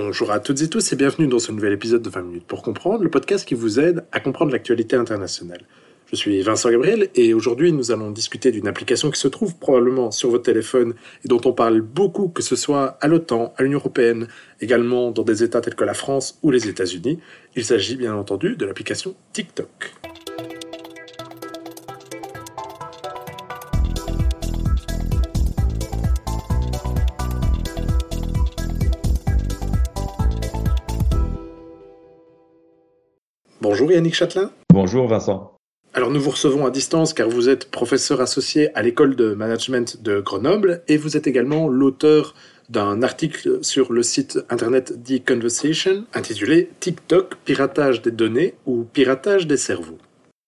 Bonjour à toutes et tous et bienvenue dans ce nouvel épisode de 20 minutes pour comprendre, le podcast qui vous aide à comprendre l'actualité internationale. Je suis Vincent Gabriel et aujourd'hui nous allons discuter d'une application qui se trouve probablement sur votre téléphone et dont on parle beaucoup, que ce soit à l'OTAN, à l'Union Européenne, également dans des États tels que la France ou les États-Unis. Il s'agit bien entendu de l'application TikTok. Bonjour Yannick Châtelain. Bonjour Vincent. Alors nous vous recevons à distance car vous êtes professeur associé à l'école de management de Grenoble et vous êtes également l'auteur d'un article sur le site internet The Conversation intitulé TikTok, piratage des données ou piratage des cerveaux.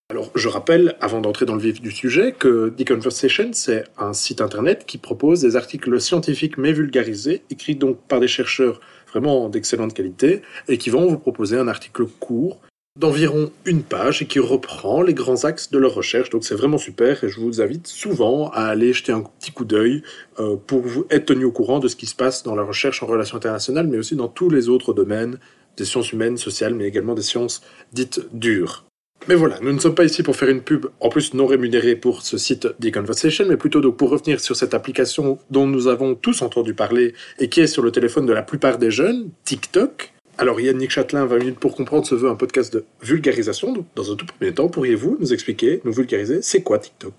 Alors je rappelle, avant d'entrer dans le vif du sujet, que The Conversation, c'est un site internet qui propose des articles scientifiques mais vulgarisés, écrits donc par des chercheurs vraiment d'excellente qualité, et qui vont vous proposer un article court d'environ une page et qui reprend les grands axes de leur recherche. Donc c'est vraiment super et je vous invite souvent à aller jeter un petit coup d'œil euh, pour vous être tenu au courant de ce qui se passe dans la recherche en relations internationales, mais aussi dans tous les autres domaines des sciences humaines, sociales, mais également des sciences dites dures. Mais voilà, nous ne sommes pas ici pour faire une pub, en plus non rémunérée pour ce site The Conversation, mais plutôt donc pour revenir sur cette application dont nous avons tous entendu parler et qui est sur le téléphone de la plupart des jeunes, TikTok. Alors Yannick Châtelain, 20 minutes pour comprendre, se veut un podcast de vulgarisation. Dans un tout premier temps, pourriez-vous nous expliquer, nous vulgariser, c'est quoi TikTok?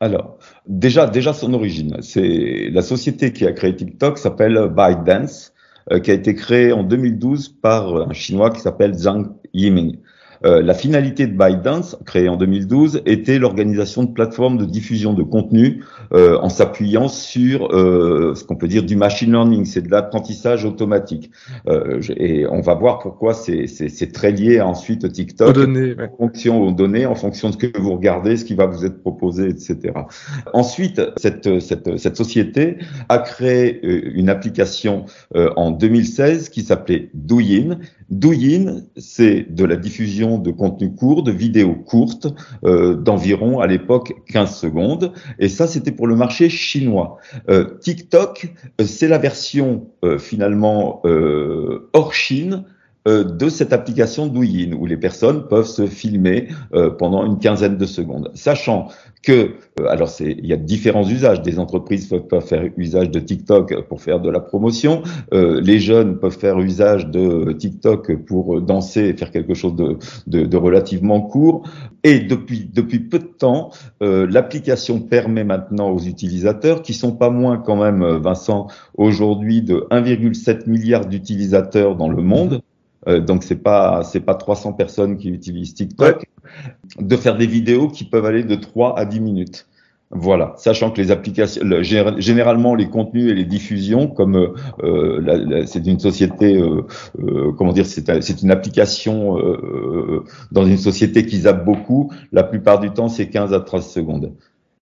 Alors, déjà, déjà son origine. C'est la société qui a créé TikTok s'appelle ByteDance, euh, qui a été créée en 2012 par un Chinois qui s'appelle Zhang Yiming. Euh, la finalité de ByteDance, créée en 2012, était l'organisation de plateformes de diffusion de contenu euh, en s'appuyant sur euh, ce qu'on peut dire du machine learning, c'est de l'apprentissage automatique. et on va voir pourquoi c'est très lié à ensuite TikTok, aux données, en fonction aux données, en fonction de ce que vous regardez, ce qui va vous être proposé, etc. Ensuite, cette, cette, cette société a créé une application en 2016 qui s'appelait Douyin. Douyin, c'est de la diffusion de contenu court, de vidéos courtes, euh, d'environ à l'époque 15 secondes. Et ça, c'était pour le marché chinois. Euh, TikTok, euh, c'est la version finalement hors Chine de cette application Douyin, où les personnes peuvent se filmer pendant une quinzaine de secondes. Sachant que, euh, alors c'est, il y a différents usages. Des entreprises peuvent faire usage de TikTok pour faire de la promotion. Euh, les jeunes peuvent faire usage de TikTok pour danser et faire quelque chose de, de, de relativement court. Et depuis depuis peu de temps, euh, l'application permet maintenant aux utilisateurs, qui sont pas moins quand même, Vincent, aujourd'hui de 1,7 milliard d'utilisateurs dans le monde. Euh, donc c'est pas c'est pas 300 personnes qui utilisent TikTok, de faire des vidéos qui peuvent aller de 3 à 10 minutes. Voilà, sachant que les applications, généralement les contenus et les diffusions, comme euh, euh c'est une société, euh, euh comment dire, c'est une application euh, dans une société qui zappe beaucoup, la plupart du temps c'est 15 à 13 secondes.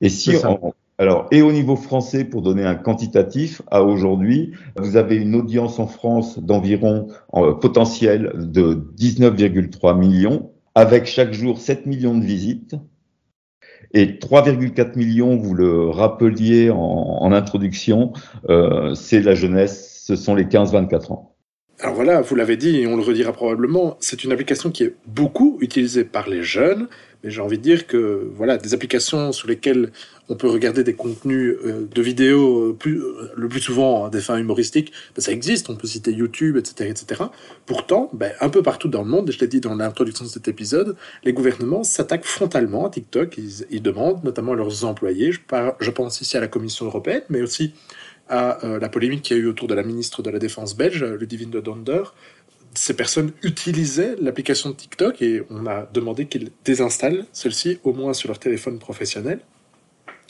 Et si on, alors, et au niveau français, pour donner un quantitatif, à aujourd'hui, vous avez une audience en France d'environ en potentiel de 19,3 millions, avec chaque jour 7 millions de visites. Et 3,4 millions, vous le rappeliez en, en introduction, euh, c'est la jeunesse, ce sont les 15-24 ans. Alors voilà, vous l'avez dit et on le redira probablement, c'est une application qui est beaucoup utilisée par les jeunes, mais j'ai envie de dire que voilà, des applications sur lesquelles on peut regarder des contenus euh, de vidéos euh, plus, euh, le plus souvent à des fins humoristiques, ben, ça existe, on peut citer YouTube, etc. etc. Pourtant, ben, un peu partout dans le monde, et je l'ai dit dans l'introduction de cet épisode, les gouvernements s'attaquent frontalement à TikTok, ils, demandent notamment à leurs employés, je, je, pense ici à la Commission européenne, mais aussi à la polémique qu'il y a eu autour de la ministre de la Défense belge, Ludivine de Donder, ces personnes utilisaient l'application de TikTok et on a demandé qu'ils désinstallent celle-ci au moins sur leur téléphone professionnel.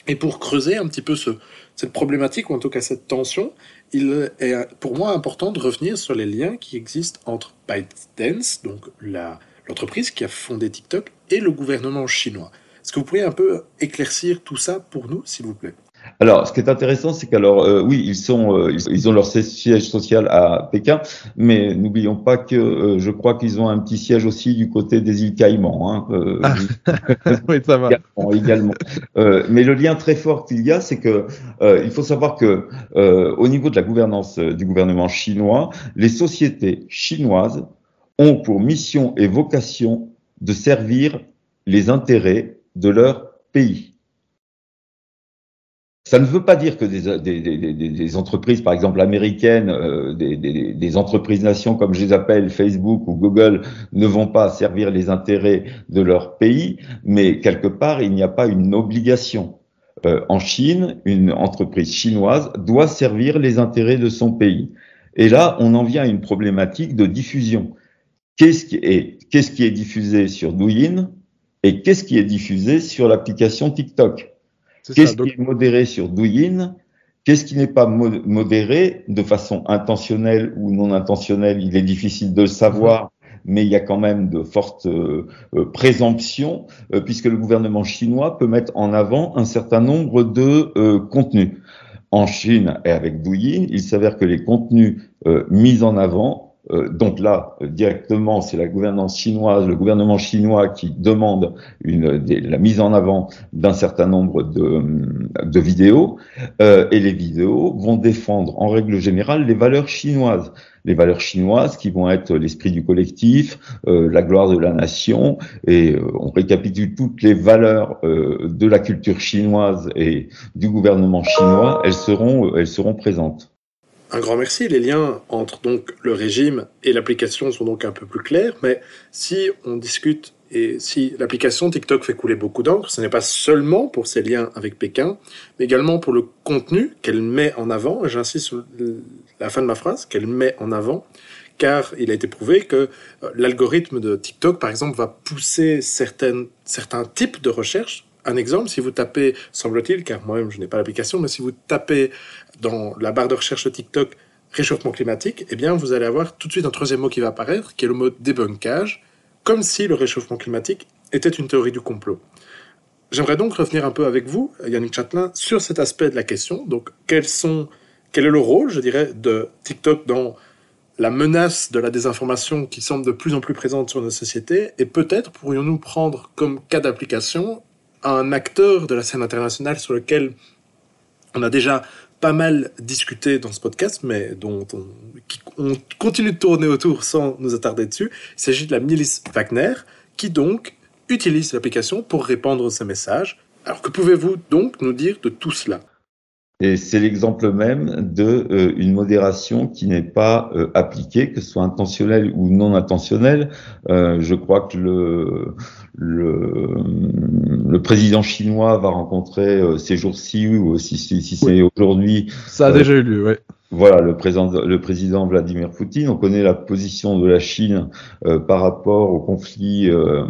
Et pour creuser un petit peu ce, cette problématique, ou en tout cas cette tension, il est pour moi important de revenir sur les liens qui existent entre ByteDance, donc l'entreprise qui a fondé TikTok, et le gouvernement chinois. Est-ce que vous pourriez un peu éclaircir tout ça pour nous, s'il vous plaît? Alors, ce qui est intéressant, c'est qu'alors, euh, oui, ils sont, euh, ils, ont leur siège social à Pékin, mais n'oublions pas que euh, je crois qu'ils ont un petit siège aussi du côté des îles Caïmans. Hein, ah. oui, ça va. Également. mais le lien très fort qu'il y a, c'est que il faut savoir que au niveau de la gouvernance du gouvernement chinois, les sociétés chinoises ont pour mission et vocation de servir les intérêts de leur pays. Ça ne veut pas dire que des, des, des, des entreprises, par exemple américaines, euh, des, entreprises nations comme je les appelle, Facebook ou Google, ne vont pas servir les intérêts de leur pays, mais quelque part, il n'y a pas une obligation. Euh, en Chine, une entreprise chinoise doit servir les intérêts de son pays. Et là, on en vient à une problématique de diffusion. Qu'est-ce qui est, qu'est-ce qui est diffusé sur Douyin et qu'est-ce qui est diffusé sur l'application TikTok? Qu'est-ce qui est modéré sur Douyin? Qu'est-ce qui n'est pas modéré de façon intentionnelle ou non intentionnelle? Il est difficile de le savoir, mais il y a quand même de fortes euh, euh, présomptions, euh, puisque le gouvernement chinois peut mettre en avant un certain nombre de contenus. En Chine et avec Douyin, il s'avère que les contenus mis en avant donc là, euh, directement, c'est la gouvernance chinoise, le gouvernement chinois qui demande la mise en avant d'un certain nombre de, de vidéos, euh, et les vidéos vont défendre en règle générale les valeurs chinoises. Les valeurs chinoises qui vont être l'esprit du collectif, la gloire de la nation, et on récapitule toutes les valeurs de la culture chinoise et du gouvernement chinois, elles seront, elles seront présentes. Un grand merci. Les liens entre donc le régime et l'application sont donc un peu plus clairs. Mais si on discute et si l'application TikTok fait couler beaucoup d'encre, ce n'est pas seulement pour ses liens avec Pékin, mais également pour le contenu qu'elle met en avant. J'insiste sur la fin de ma phrase, qu'elle met en avant, car il a été prouvé que euh, l'algorithme de TikTok, par exemple, va pousser certains types de recherches un exemple, si vous tapez, semble-t-il, car moi-même je n'ai pas l'application, mais si vous tapez dans la barre de recherche de TikTok réchauffement climatique, eh bien vous allez avoir tout de suite un troisième mot qui va apparaître, qui est le mot débunkage, comme si le réchauffement climatique était une théorie du complot. J'aimerais donc revenir un peu avec vous, Yannick Châtelain, sur cet aspect de la question. Donc, quel est le rôle, je dirais, de TikTok dans la menace de la désinformation qui semble de plus en plus présente sur nos sociétés? Et peut-être pourrions-nous prendre comme cas d'application un acteur de la scène internationale sur lequel on a déjà pas mal discuté dans ce podcast, mais dont on, continue de tourner autour sans nous attarder dessus. Il s'agit de la milice Wagner, qui donc utilise l'application pour répandre ses messages. Alors que pouvez-vous donc nous dire de tout cela? Et c'est l'exemple même de euh, une modération qui n'est pas euh, appliquée, que ce soit intentionnelle ou non intentionnelle. Euh, je crois que le, le, le président chinois va rencontrer ces jours-ci ou si, si, si c'est aujourd'hui. Ça a déjà eu lieu, oui. Voilà, le président, le président Vladimir Poutine. On connaît la position de la Chine euh, par rapport au conflit euh,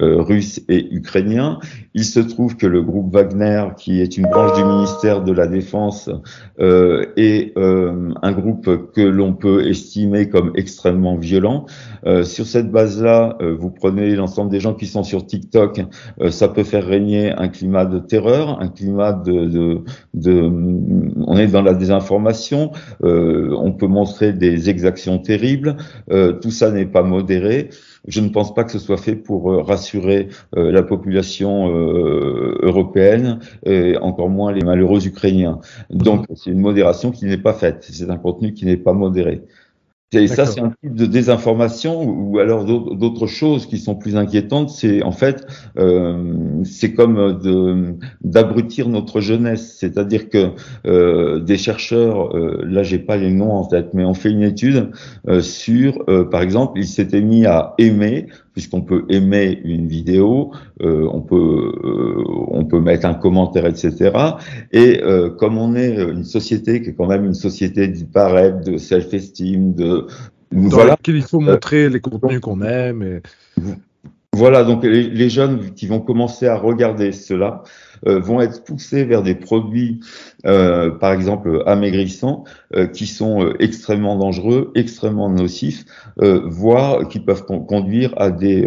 euh, russe et ukrainien. Il se trouve que le groupe Wagner, qui est une branche du ministère de la Défense, est un groupe que l'on peut estimer comme extrêmement violent. sur cette base-là, vous prenez l'ensemble des gens qui sont sur TikTok, ça peut faire régner un climat de terreur, un climat de, de, de on est dans la désinformation. Euh, on peut montrer des exactions terribles. Euh, tout ça n'est pas modéré. Je ne pense pas que ce soit fait pour euh, rassurer la population européenne, et encore moins les malheureux Ukrainiens. Donc c'est une modération qui n'est pas faite. C'est un contenu qui n'est pas modéré. Et ça, c'est un type de désinformation ou alors d'autres choses qui sont plus inquiétantes. C'est en fait, euh, c'est comme d'abrutir notre jeunesse. C'est-à-dire que euh, des chercheurs, euh, là, j'ai pas les noms en tête, mais on fait une étude euh, sur, euh, par exemple, ils s'étaient mis à aimer puisqu'on peut aimer une vidéo, euh, on peut euh, on peut mettre un commentaire, etc. Et euh, comme on est une société qui est quand même une société du de self-esteem, de dans voilà, laquelle il faut montrer les contenus qu'on aime. Et... Voilà, donc les, jeunes qui vont commencer à regarder cela euh, vont être poussés vers des produits, euh, par exemple amaigrissants, euh, qui sont extrêmement dangereux, extrêmement nocifs, voire qui peuvent conduire à des,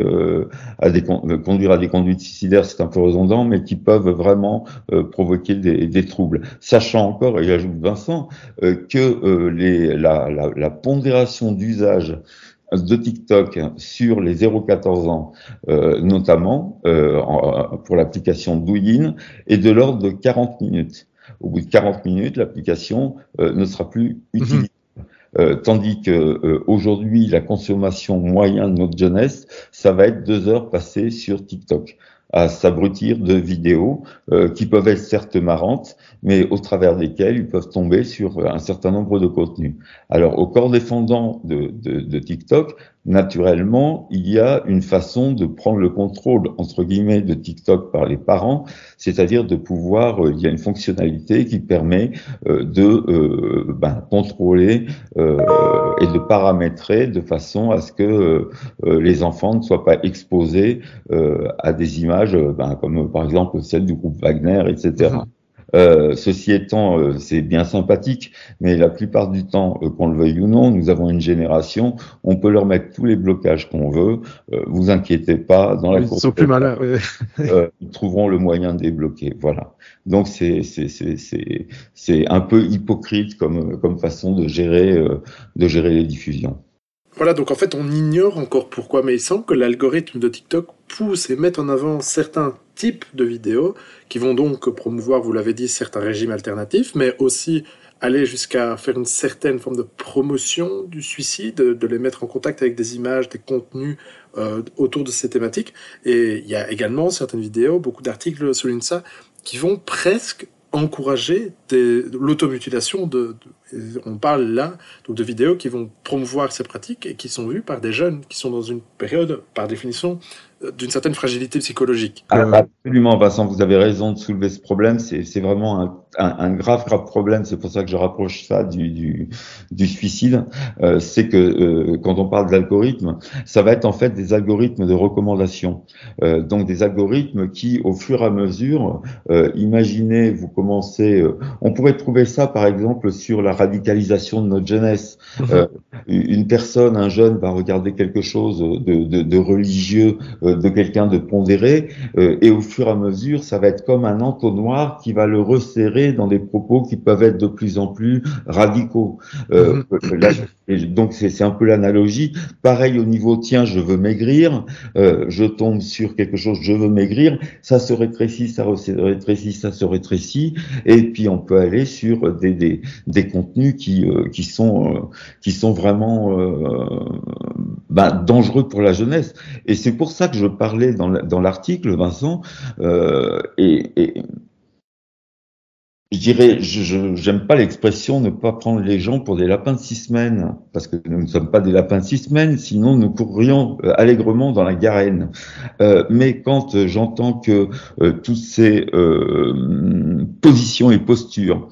conduire à des conduites suicidaires, c'est un peu redondant, mais qui peuvent vraiment provoquer des, troubles. Sachant encore, et ajoute Vincent, que les, la, la, la pondération d'usage de TikTok sur les 0-14 ans, euh, notamment euh, pour l'application Douyin, est de l'ordre de 40 minutes. Au bout de 40 minutes, l'application euh, ne sera plus mhm. utilisée. tandis que aujourd'hui, la consommation moyenne de notre jeunesse, ça va être deux heures passées sur TikTok à s'abrutir de vidéos euh, qui peuvent être certes marrantes, mais au travers desquelles ils peuvent tomber sur un certain nombre de contenus. Alors, au corps défendant de, TikTok, naturellement, il y a une façon de prendre le contrôle, entre guillemets, de TikTok par les parents, c'est-à-dire de pouvoir, euh, il y a une fonctionnalité qui permet euh, de euh, ben, contrôler et de paramétrer de façon à ce que les enfants ne soient pas exposés à des images, ben, comme par exemple celle du groupe Wagner, etc. Euh, ceci étant, euh, c'est bien sympathique, mais la plupart du temps, euh, qu'on le veuille ou non, nous avons une génération, on peut leur mettre tous les blocages qu'on veut. vous inquiétez pas, dans la Ils sont plus malins. ils trouveront le moyen de débloquer. Voilà. Donc c'est c'est c'est c'est un peu hypocrite comme comme façon de gérer de gérer les diffusions. Voilà, donc en fait, on ignore encore pourquoi, mais il semble que l'algorithme de TikTok pousse et met en avant certains types de vidéos qui vont donc promouvoir, vous l'avez dit, certains régimes alternatifs, mais aussi aller jusqu'à faire une certaine forme de promotion du suicide, de les mettre en contact avec des images, des contenus euh, autour de ces thématiques. Et il y a également certaines vidéos, beaucoup d'articles soulignent ça, qui vont presque encourager l'automutilation de, on parle là donc de vidéos qui vont promouvoir ces pratiques et qui sont vues par des jeunes qui sont dans une période, par définition, euh, d'une certaine fragilité psychologique. Ah, absolument, Vincent, vous avez raison de soulever ce problème. C'est vraiment un, un, un, grave, grave problème. C'est pour ça que je rapproche ça du, du, du suicide. Euh, c'est que euh, quand on parle d'algorithmes, ça va être en fait des algorithmes de recommandation. Euh, donc des algorithmes qui, au fur et à mesure, euh, imaginez, vous commencez, on pourrait trouver ça par exemple sur la radicalisation de notre jeunesse. Mhm. Euh, une personne, un jeune va regarder quelque chose de, de, de religieux, euh, de quelqu'un de pondéré, euh, et au fur et à mesure, ça va être comme un entonnoir qui va le resserrer dans des propos qui peuvent être de plus en plus radicaux. Mhm. donc c'est un peu l'analogie. Pareil au niveau, tiens, je veux maigrir, je tombe sur quelque chose, je veux maigrir, ça se rétrécit, ça se rétrécit, ça se rétrécit, et puis on peut aller sur des, des, des contenus qui, euh, qui, sont, euh, qui sont vraiment euh, ben, dangereux pour la jeunesse. Et c'est pour ça que je parlais dans l'article, Vincent, et, et je dirais, je j'aime pas l'expression ne pas prendre les gens pour des lapins de six semaines, parce que nous ne sommes pas des lapins de six semaines, sinon nous courrions allègrement dans la garenne. Euh, mais quand j'entends que toutes ces positions et postures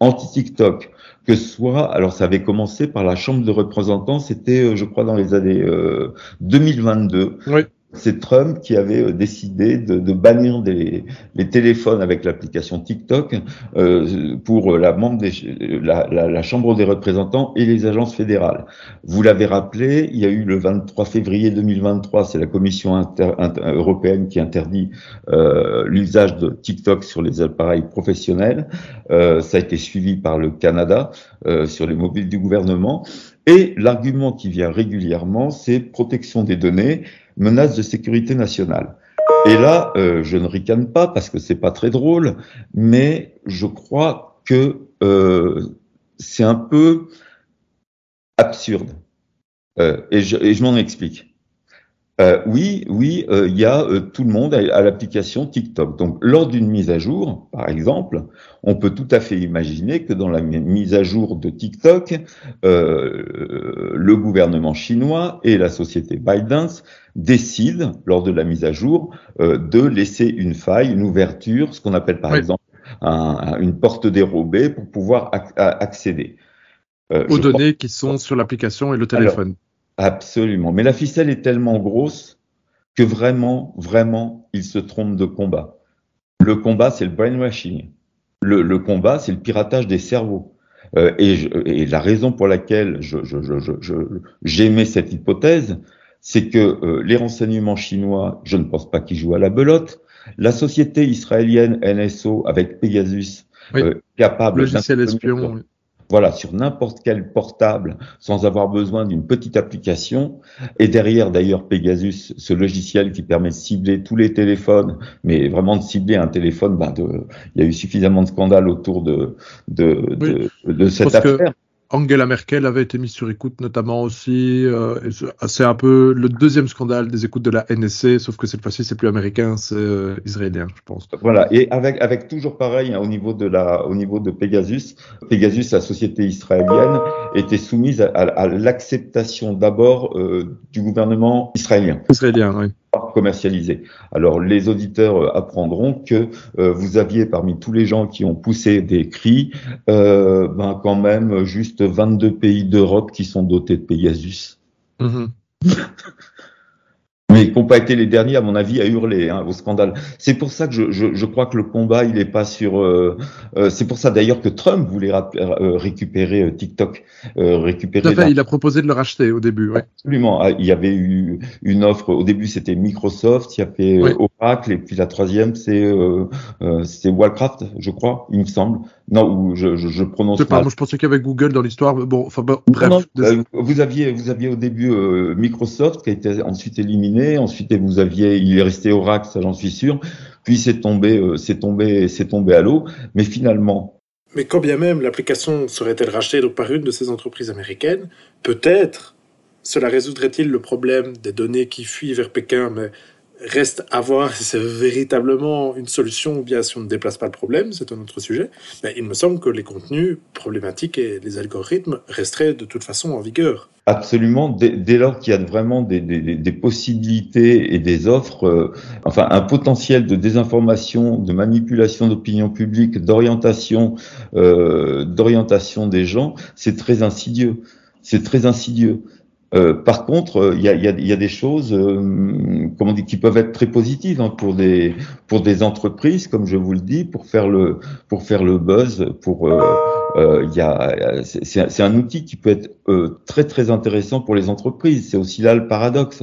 anti-TikTok, que soit, alors ça avait commencé par la Chambre de représentants, c'était, euh, je crois, dans les années 2022. Euh, oui c'est Trump qui avait euh, décidé de, de bannir des, les téléphones avec l'application TikTok euh, pour la, membre des, la, la, la, Chambre des représentants et les agences fédérales. Vous l'avez rappelé, il y a eu le 23 février 2023, c'est la Commission inter, européenne qui interdit euh, l'usage de TikTok sur les appareils professionnels. Euh, ça a été suivi par le Canada euh, sur les mobiles du gouvernement. Et l'argument qui vient régulièrement, c'est protection des données menace de sécurité nationale. Et là, euh, je ne ricane pas parce que c'est pas très drôle, mais je crois que euh, c'est un peu absurde. Euh, et je, et je m'en explique. Euh, oui, oui, euh, il y a euh, tout le monde à, l'application TikTok. Donc, lors d'une mise à jour, par exemple, on peut tout à fait imaginer que dans la mise à jour de TikTok, le gouvernement chinois et la société ByteDance décident, lors de la mise à jour, de laisser une faille, une ouverture, ce qu'on appelle par exemple une porte dérobée pour pouvoir accéder. Aux données qui sont sur l'application et le téléphone. Absolument. Mais la ficelle est tellement grosse que vraiment, vraiment, ils se trompent de combat. Le combat, c'est le brainwashing. Le, le combat, c'est le piratage des cerveaux. Euh, et, et, la raison pour laquelle j'aimais cette hypothèse, c'est que euh, les renseignements chinois, je ne pense pas qu'ils jouent à la belote. La société israélienne NSO avec Pegasus, oui. euh, capable logiciel espion. Voilà, sur n'importe quel portable, sans avoir besoin d'une petite application. Et derrière, d'ailleurs, Pegasus, ce logiciel qui permet de cibler tous les téléphones, mais vraiment de cibler un téléphone, ben de, il y a eu suffisamment de scandales autour de, de, Oui. de, de cette que- affaire. Angela Merkel avait été mise sur écoute notamment aussi. euh, c'est un peu le deuxième scandale des écoutes de la NSC, sauf que cette fois-ci c'est plus américain, c'est euh, israélien, je pense. Voilà, et avec avec toujours pareil hein, au niveau de la au niveau de Pegasus, Pegasus, la société israélienne, était soumise à, à- à l'acceptation d'abord euh, du gouvernement israélien Israélien, oui. Commercialisé. Alors les auditeurs euh, apprendront que euh, vous aviez parmi tous les gens qui ont poussé des cris, euh, ben quand même juste 22 pays d'Europe qui sont dotés de Pegasus. Mhm. mais qui n'ont pas été les derniers, à mon avis, à hurler hein, au scandale. C'est pour ça que je, je, je crois que le combat, il est pas sur. euh, euh, c'est pour ça d'ailleurs que Trump voulait euh, récupérer euh, TikTok, euh, récupérer. Tout à fait, la- il a proposé de le racheter au début, ouais. Absolument. Ah, Il y avait eu une offre. Au début, c'était Microsoft, il y avait euh, Oui. Oracle, et puis la troisième, c'est c'est Warcraft, je crois, il me semble. Non, ou je, je, je Je prononce sais pas, mal. moi je pensais avait Google dans l'histoire, mais bon, enfin bon, Non, bref. non, des- euh, vous aviez, vous aviez au début euh, Microsoft qui a été ensuite éliminé. Ensuite, vous aviez, il est resté Oracle, ça j'en suis sûr. Puis c'est tombé, euh, c'est tombé, c'est tombé à l'eau. Mais finalement, Mais quand bien même l'application serait-elle rachetée donc par une de ces entreprises américaines, peut-être cela résoudrait-il le problème des données qui fuient vers Pékin, mais reste à voir si c'est véritablement une solution ou bien si on ne déplace pas le problème, c'est un autre sujet. Mais il me semble que les contenus problématiques et les algorithmes resteraient de toute façon en vigueur. absolument, dès, lors qu'il y a vraiment des possibilités et des offres, euh, enfin un potentiel de désinformation, de manipulation d'opinion publique, d'orientation, euh, d'orientation des gens, c'est très insidieux. C'est très insidieux. Euh, par contre, euh, il y, a, y, a, y a des choses, euh, comment qui peuvent être très positives hein, pour des pour des entreprises, comme je vous le dis, pour faire le pour faire le buzz, pour euh, euh, a c'est un- outil qui peut être euh, très très intéressant pour les entreprises. C'est aussi là le paradoxe.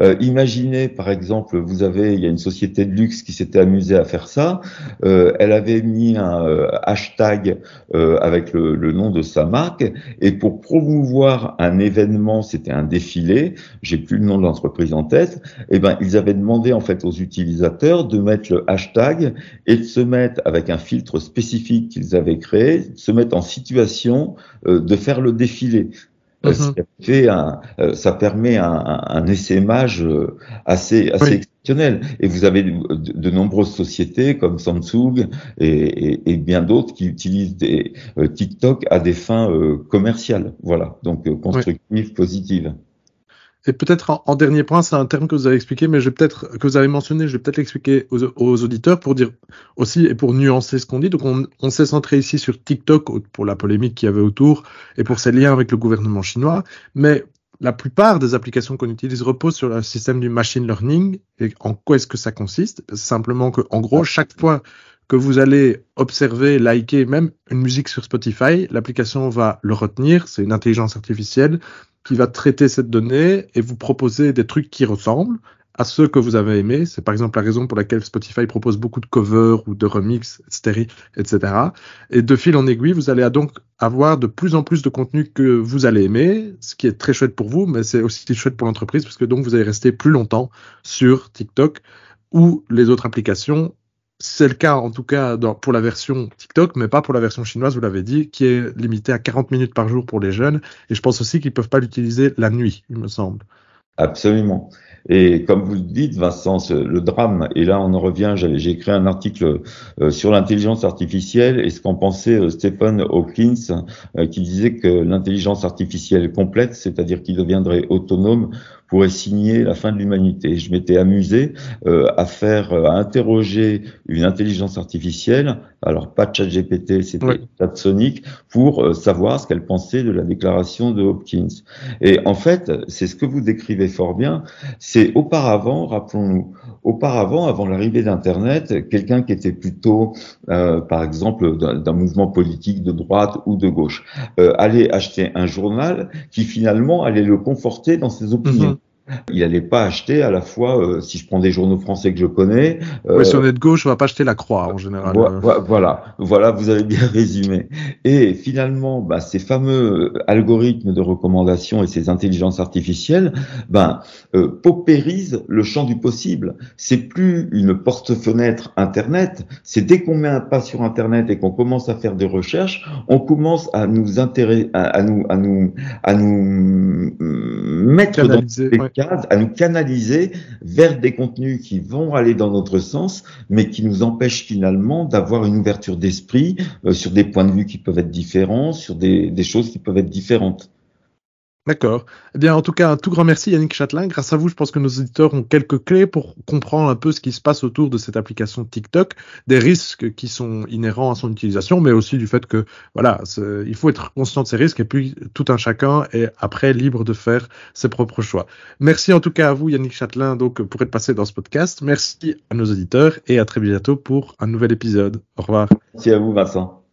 Euh, imaginez par exemple, vous avez il y a une société de luxe qui s'était amusée à faire ça. Euh, elle avait mis un euh, hashtag euh, avec le, le nom de sa marque et pour promouvoir un événement, c'était un défilé. J'ai plus le nom de l'entreprise en tête. Eh ben ils avaient demandé en fait aux utilisateurs de mettre le hashtag et de se mettre avec un filtre spécifique qu'ils avaient créé, se mettre en situation euh, de faire le défilé. Euh, Mhm. fait un, euh, ça permet un, essaimage assez, assez Oui. exceptionnel. Et vous avez de, de nombreuses sociétés comme Samsung et, et, et bien d'autres qui utilisent des euh, TikTok à des fins euh, commerciales. Voilà, donc euh, constructives, positives. Et peut-être en, dernier point, c'est un terme que vous avez expliqué, mais je vais peut-être que vous avez mentionné, je vais peut-être l'expliquer aux, auditeurs pour dire aussi et pour nuancer ce qu'on dit. Donc on, on s'est centré ici sur TikTok pour la polémique qu'il y avait autour et pour ses liens avec le gouvernement chinois, mais la plupart des applications qu'on utilise reposent sur le système du machine learning. Et en quoi est-ce que ça consiste? Simplement que, en gros, chaque fois que vous allez observer, liker même une musique sur Spotify, l'application va le retenir. C'est une intelligence artificielle qui va traiter cette donnée et vous proposer des trucs qui ressemblent à ceux que vous avez aimés. C'est par exemple la raison pour laquelle Spotify propose beaucoup de covers ou de remix, etc., etc. Et de fil en aiguille, vous allez donc avoir de plus en plus de contenu que vous allez aimer, ce qui est très chouette pour vous, mais c'est aussi chouette pour l'entreprise parce que donc vous allez rester plus longtemps sur TikTok ou les autres applications. C'est le cas en tout cas pour la version TikTok, mais pas pour la version chinoise, vous l'avez dit, qui est limitée à 40 minutes par jour pour les jeunes. Et je pense aussi qu'ils peuvent pas l'utiliser la nuit, il me semble. Absolument. Et comme vous le dites, Vincent, ce- le drame, et là on en revient, j'ai écrit un article euh, sur l'intelligence artificielle et ce qu'en pensait euh, Stephen Hawkins, euh, qui disait que l'intelligence artificielle complète, c'est-à-dire qui deviendrait autonome, pourrait signer la fin de l'humanité. Je m'étais amusé euh, à faire, euh, à interroger une intelligence artificielle, alors pas ChatGPT, c'était Ouais. ChatSonic, pour euh, savoir ce qu'elle pensait de la déclaration de Hopkins. Et en fait, c'est ce que vous décrivez fort bien, c'est auparavant, rappelons-nous, auparavant, avant l'arrivée d'Internet, quelqu'un qui était plutôt, euh, par exemple, d'un mouvement politique de droite ou de gauche, euh, allait acheter un journal qui finalement allait le conforter dans ses opinions. Mhm. Il n'allait pas acheter à la fois, euh, si je prends des journaux français que je connais. Euh, oui, si on est de gauche, on va pas acheter la Croix en général. voilà, voilà, vous avez bien résumé. Et finalement, bah, ces fameux algorithmes de recommandation et ces intelligences artificielles, ben, euh, paupérisent le champ du possible. C'est plus une porte-fenêtre Internet. C'est dès qu'on met un pas sur Internet et qu'on commence à faire des recherches, on commence à nous intéresser, à, nous, à nous, à nous mettre dans à nous canaliser vers des contenus qui vont aller dans notre sens, mais qui nous empêchent finalement d'avoir une ouverture d'esprit euh, sur des points de vue qui peuvent être différents, sur des choses qui peuvent être différentes. D'accord. Eh bien, en tout cas, un tout grand merci Yannick Châtelain. Grâce à vous, je pense que nos auditeurs ont quelques clés pour comprendre un peu ce qui se passe autour de cette application TikTok, des risques qui sont inhérents à son utilisation, mais aussi du fait que, voilà, il faut être conscient de ces risques et puis tout un chacun est après libre de faire ses propres choix. Merci en tout cas à vous Yannick Châtelain donc pour être passé dans ce podcast. Merci à nos auditeurs et à très bientôt pour un nouvel épisode. Au revoir. Merci à vous Vincent.